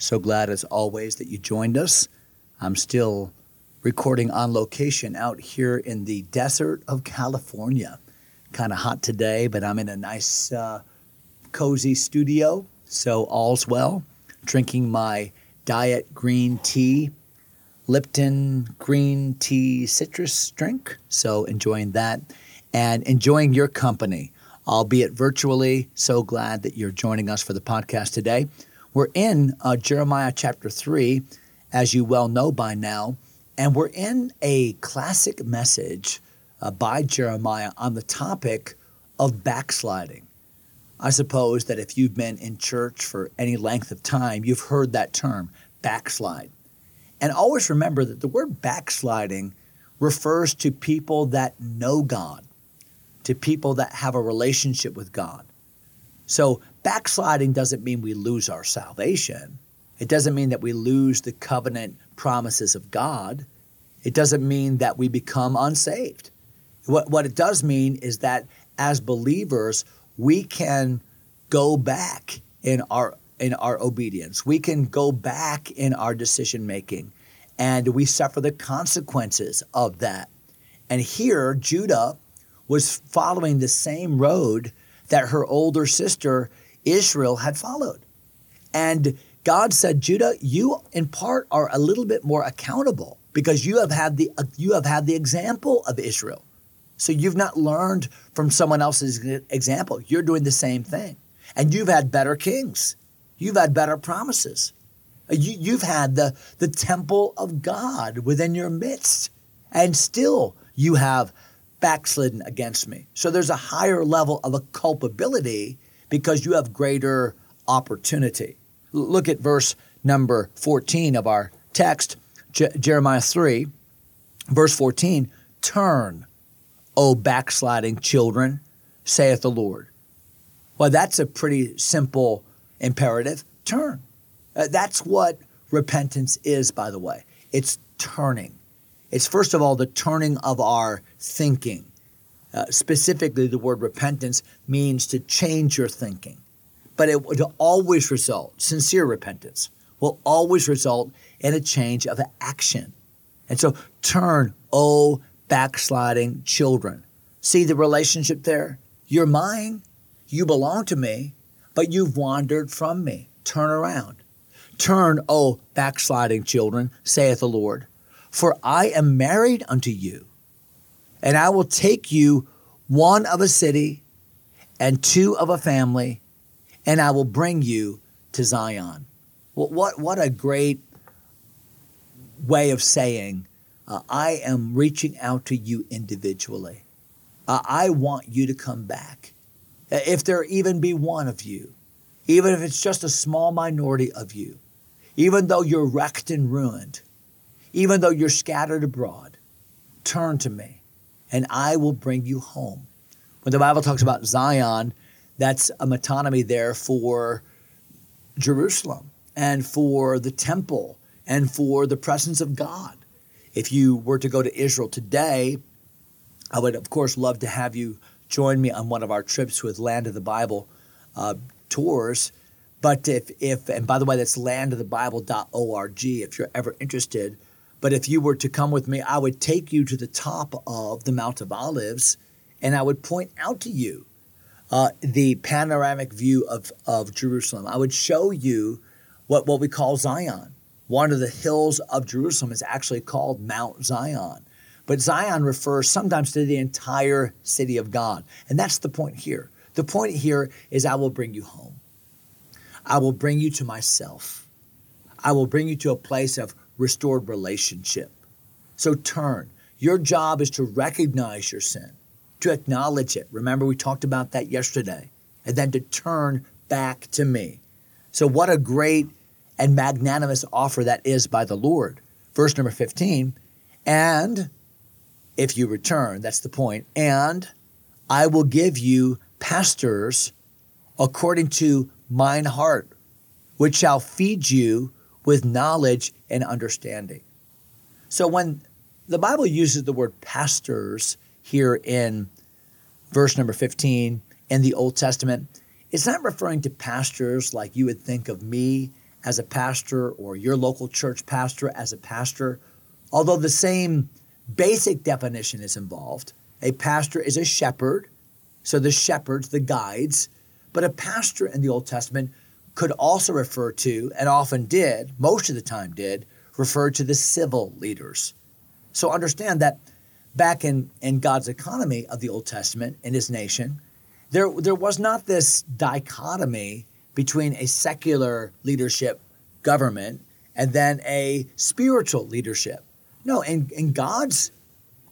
So glad, as always, that you joined us. I'm still recording on location out here in the desert of California. Kind of hot today, but I'm in a nice, uh, cozy studio, so all's well. Drinking my diet green tea, Lipton green tea citrus drink. So enjoying that and enjoying your company albeit virtually. So glad that you're joining us for the podcast today. We're in uh, Jeremiah chapter 3, as you well know by now, and we're in a classic message uh, by Jeremiah on the topic of backsliding. I suppose that if you've been in church for any length of time, you've heard that term, backslide. And always remember that the word backsliding refers to people that know God to people that have a relationship with God. So, backsliding doesn't mean we lose our salvation. It doesn't mean that we lose the covenant promises of God. It doesn't mean that we become unsaved. What, what it does mean is that as believers, we can go back in our in our obedience. We can go back in our decision making and we suffer the consequences of that. And here Judah was following the same road that her older sister Israel had followed. And God said, Judah, you in part are a little bit more accountable because you have had the you have had the example of Israel. So you've not learned from someone else's example. You're doing the same thing. And you've had better kings. You've had better promises. Uh, you, have had the, the temple of God within your midst. And still you have backslidden against me. So there's a higher level of a culpability because you have greater opportunity. Look at verse number 14 of our text, Je- Jeremiah 3, verse 14 Turn, O backsliding children, saith the Lord. Well, that's a pretty simple imperative. Turn. Uh, that's what repentance is, by the way. It's turning. It's first of all the turning of our thinking. Uh, specifically, the word repentance means to change your thinking. But it will always result, sincere repentance will always result in a change of action. And so turn, oh, backsliding children. See the relationship there? You're mine. You belong to me, but you've wandered from me. Turn around. Turn, oh, backsliding children, saith the Lord. For I am married unto you, and I will take you one of a city and two of a family, and I will bring you to Zion. Well, what, what a great way of saying, uh, I am reaching out to you individually. Uh, I want you to come back. If there even be one of you, even if it's just a small minority of you, even though you're wrecked and ruined, even though you're scattered abroad, turn to me and I will bring you home. When the Bible talks about Zion, that's a metonymy there for Jerusalem and for the temple and for the presence of God. If you were to go to Israel today, I would, of course, love to have you join me on one of our trips with Land of the Bible uh, tours. But if, if, and by the way, that's landofthebible.org if you're ever interested. But if you were to come with me, I would take you to the top of the Mount of Olives and I would point out to you uh, the panoramic view of, of Jerusalem. I would show you what, what we call Zion. One of the hills of Jerusalem is actually called Mount Zion. But Zion refers sometimes to the entire city of God. And that's the point here. The point here is I will bring you home. I will bring you to myself. I will bring you to a place of restored relationship. So turn. Your job is to recognize your sin, to acknowledge it. Remember, we talked about that yesterday. And then to turn back to me. So, what a great and magnanimous offer that is by the Lord. Verse number 15, and if you return, that's the point, and I will give you pastors according to mine heart, which shall feed you with knowledge and understanding. So when the Bible uses the word pastors here in verse number 15 in the Old Testament, it's not referring to pastors like you would think of me as a pastor or your local church pastor as a pastor, although the same basic definition is involved. A pastor is a shepherd, so the shepherds, the guides, but a pastor in the Old Testament could also refer to, and often did, most of the time did, refer to the civil leaders. So understand that back in, in God's economy of the Old Testament in his nation, there, there was not this dichotomy between a secular leadership government and then a spiritual leadership. No, in, in God's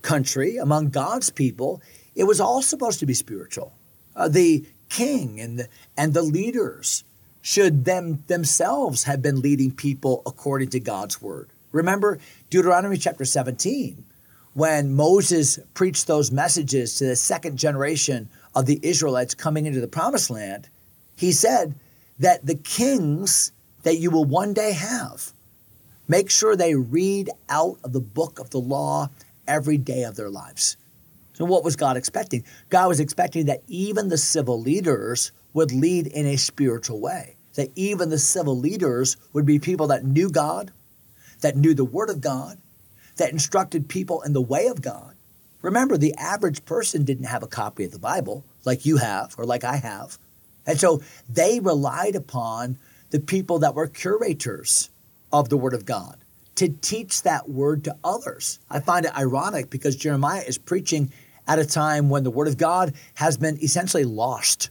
country, among God's people, it was all supposed to be spiritual. Uh, the king and the, and the leaders should them themselves have been leading people according to God's word. Remember Deuteronomy chapter 17 when Moses preached those messages to the second generation of the Israelites coming into the promised land, he said that the kings that you will one day have, make sure they read out of the book of the law every day of their lives. So, what was God expecting? God was expecting that even the civil leaders would lead in a spiritual way, that even the civil leaders would be people that knew God, that knew the Word of God, that instructed people in the way of God. Remember, the average person didn't have a copy of the Bible like you have or like I have. And so they relied upon the people that were curators of the Word of God to teach that Word to others. I find it ironic because Jeremiah is preaching at a time when the Word of God has been essentially lost.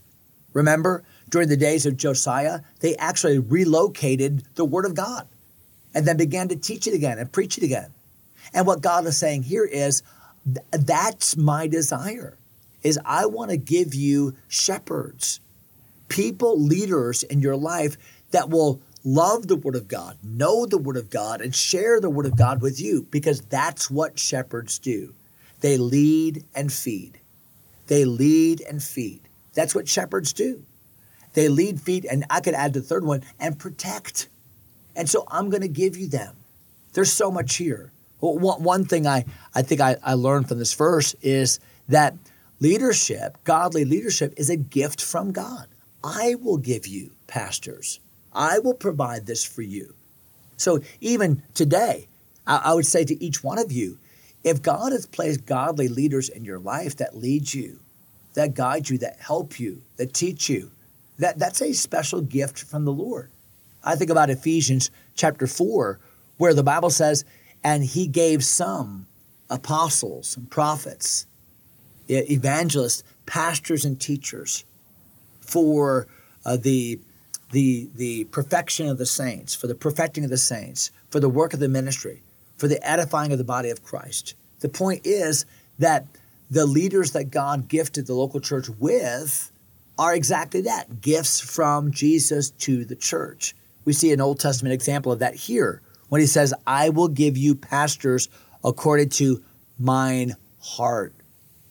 Remember, during the days of Josiah, they actually relocated the Word of God and then began to teach it again and preach it again. And what God is saying here is that's my desire is I want to give you shepherds, people, leaders in your life that will love the word of God, know the word of God and share the word of God with you because that's what shepherds do. They lead and feed. They lead and feed. That's what shepherds do. They lead, feed, and I could add the third one, and protect. And so I'm going to give you them. There's so much here. One thing I, I think I, I learned from this verse is that leadership, godly leadership, is a gift from God. I will give you pastors. I will provide this for you. So even today, I, I would say to each one of you, if God has placed godly leaders in your life that lead you, that guide you, that help you, that teach you, that, that's a special gift from the Lord. I think about Ephesians chapter 4, where the Bible says, and he gave some apostles and prophets, evangelists, pastors, and teachers for uh, the, the, the perfection of the saints, for the perfecting of the saints, for the work of the ministry, for the edifying of the body of Christ. The point is that the leaders that God gifted the local church with are exactly that gifts from Jesus to the church. We see an Old Testament example of that here when he says, I will give you pastors according to mine heart.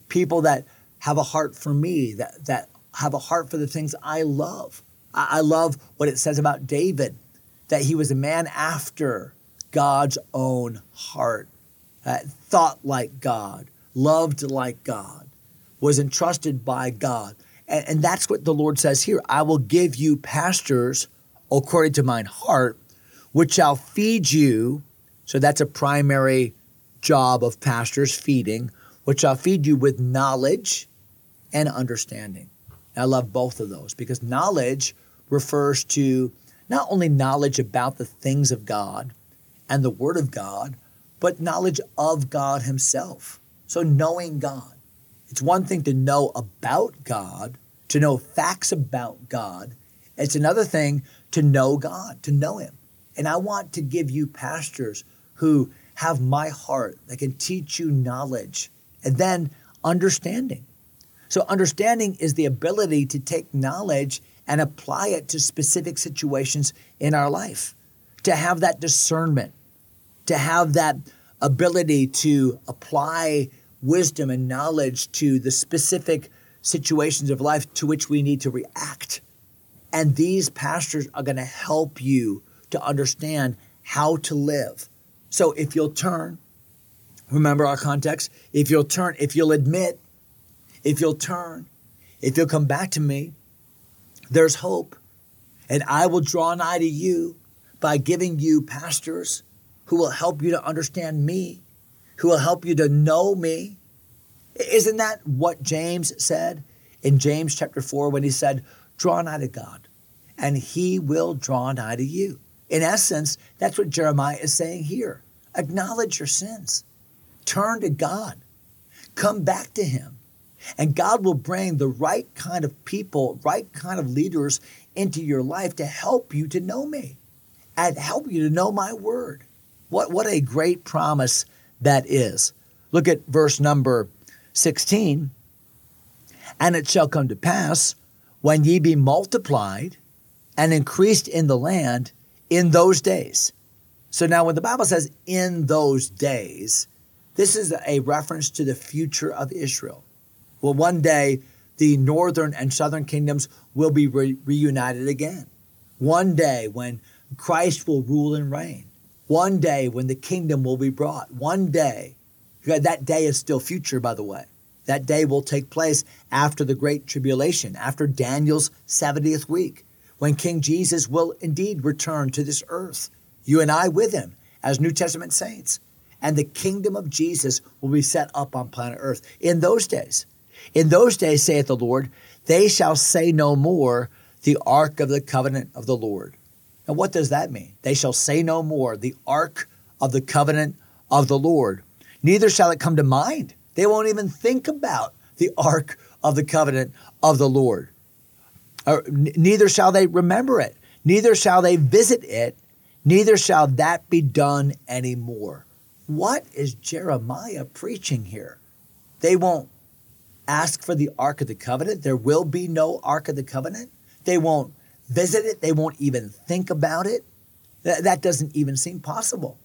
People that have a heart for me, that, that have a heart for the things I love. I, I love what it says about David, that he was a man after God's own heart, thought like God, loved like God, was entrusted by God. And, and that's what the Lord says here I will give you pastors according to mine heart which shall feed you. So that's a primary job of pastors, feeding, which shall feed you with knowledge and understanding. And I love both of those because knowledge refers to not only knowledge about the things of God and the Word of God, but knowledge of God Himself. So knowing God. It's one thing to know about God, to know facts about God. It's another thing to know God, to know Him. And I want to give you pastors who have my heart that can teach you knowledge and then understanding. So, understanding is the ability to take knowledge and apply it to specific situations in our life. to have that discernment, to have that ability to apply wisdom and knowledge to the specific situations of life to which we need to react. And these pastors are going to help you to understand how to live. So if you'll turn, remember our context, if you'll turn, if you'll admit, if you'll turn, if you'll come back to me, there's hope. And I will draw nigh to you by giving you pastors who will help you to understand me, who will help you to know me. Isn't that what James said in James chapter 4 when he said, Draw nigh to God, and he will draw nigh to you? In essence, that's what Jeremiah is saying here. Acknowledge your sins, turn to God, come back to him. And God will bring the right kind of people, right kind of leaders into your life to help you to know me and help you to know my word. What, what a great promise that is. Look at verse number 16. And it shall come to pass when ye be multiplied and increased in the land in those days. So now, when the Bible says in those days, this is a reference to the future of Israel. Well, one day, the northern and southern kingdoms will be re- reunited again. One day, when Christ will rule and reign. One day when the kingdom will be brought. One day. That day is still future, by the way. That day will take place after the Great Tribulation, after Daniel's 70th week, when King Jesus will indeed return to this earth, you and I with him as New Testament saints. And the kingdom of Jesus will be set up on planet earth in those days. In those days, saith the Lord, they shall say no more, the ark of the covenant of the Lord. And what does that mean? They shall say no more, the ark of the covenant of the Lord. Neither shall it come to mind. They won't even think about the ark of the covenant of the Lord. Uh, or, neither shall they remember it. Neither shall they visit it. Neither shall that be done anymore. What is Jeremiah preaching here? They won't ask for the Ark of the Covenant. There will be no Ark of the Covenant. They won't visit it, they won't even think about it. That, that doesn't even seem possible.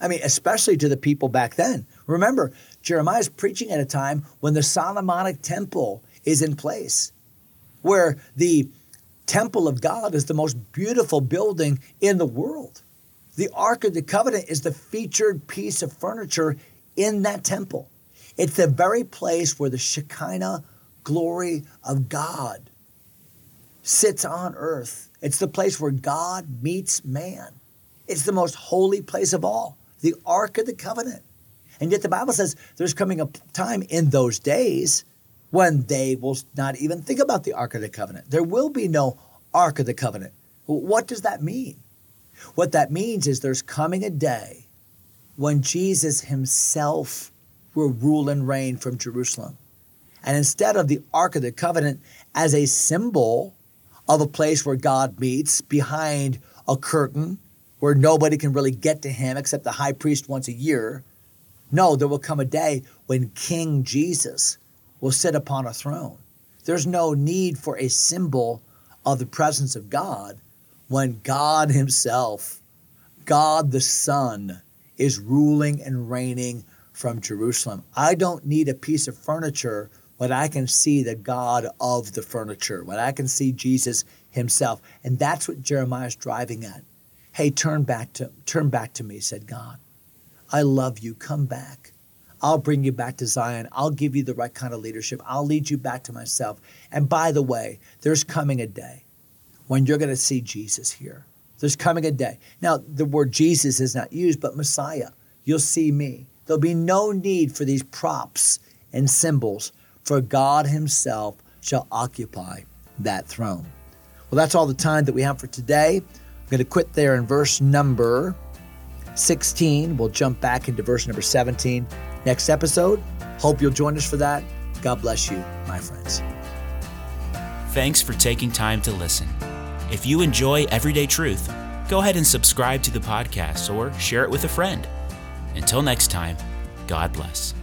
I mean, especially to the people back then. Remember, Jeremiah is preaching at a time when the Solomonic temple is in place, where the temple of God is the most beautiful building in the world. The Ark of the Covenant is the featured piece of furniture in that temple. It's the very place where the Shekinah glory of God sits on earth. It's the place where God meets man. It's the most holy place of all, the Ark of the Covenant. And yet the Bible says there's coming a time in those days when they will not even think about the Ark of the Covenant. There will be no Ark of the Covenant. What does that mean? What that means is there's coming a day when Jesus himself will rule and reign from Jerusalem. And instead of the Ark of the Covenant as a symbol of a place where God meets behind a curtain where nobody can really get to him except the high priest once a year. No, there will come a day when King Jesus will sit upon a throne. There's no need for a symbol of the presence of God when God Himself, God the Son, is ruling and reigning from Jerusalem. I don't need a piece of furniture when I can see the God of the furniture, when I can see Jesus himself. And that's what Jeremiah is driving at. Hey, turn back to turn back to me, said God. I love you. Come back. I'll bring you back to Zion. I'll give you the right kind of leadership. I'll lead you back to myself. And by the way, there's coming a day when you're going to see Jesus here. There's coming a day. Now, the word Jesus is not used, but Messiah. You'll see me. There'll be no need for these props and symbols for God Himself shall occupy that throne. Well, that's all the time that we have for today. I'm going to quit there in verse number 16. We'll jump back into verse number 17 next episode. Hope you'll join us for that. God bless you, my friends. Thanks for taking time to listen. If you enjoy Everyday Truth, go ahead and subscribe to the podcast or share it with a friend. Until next time, God bless.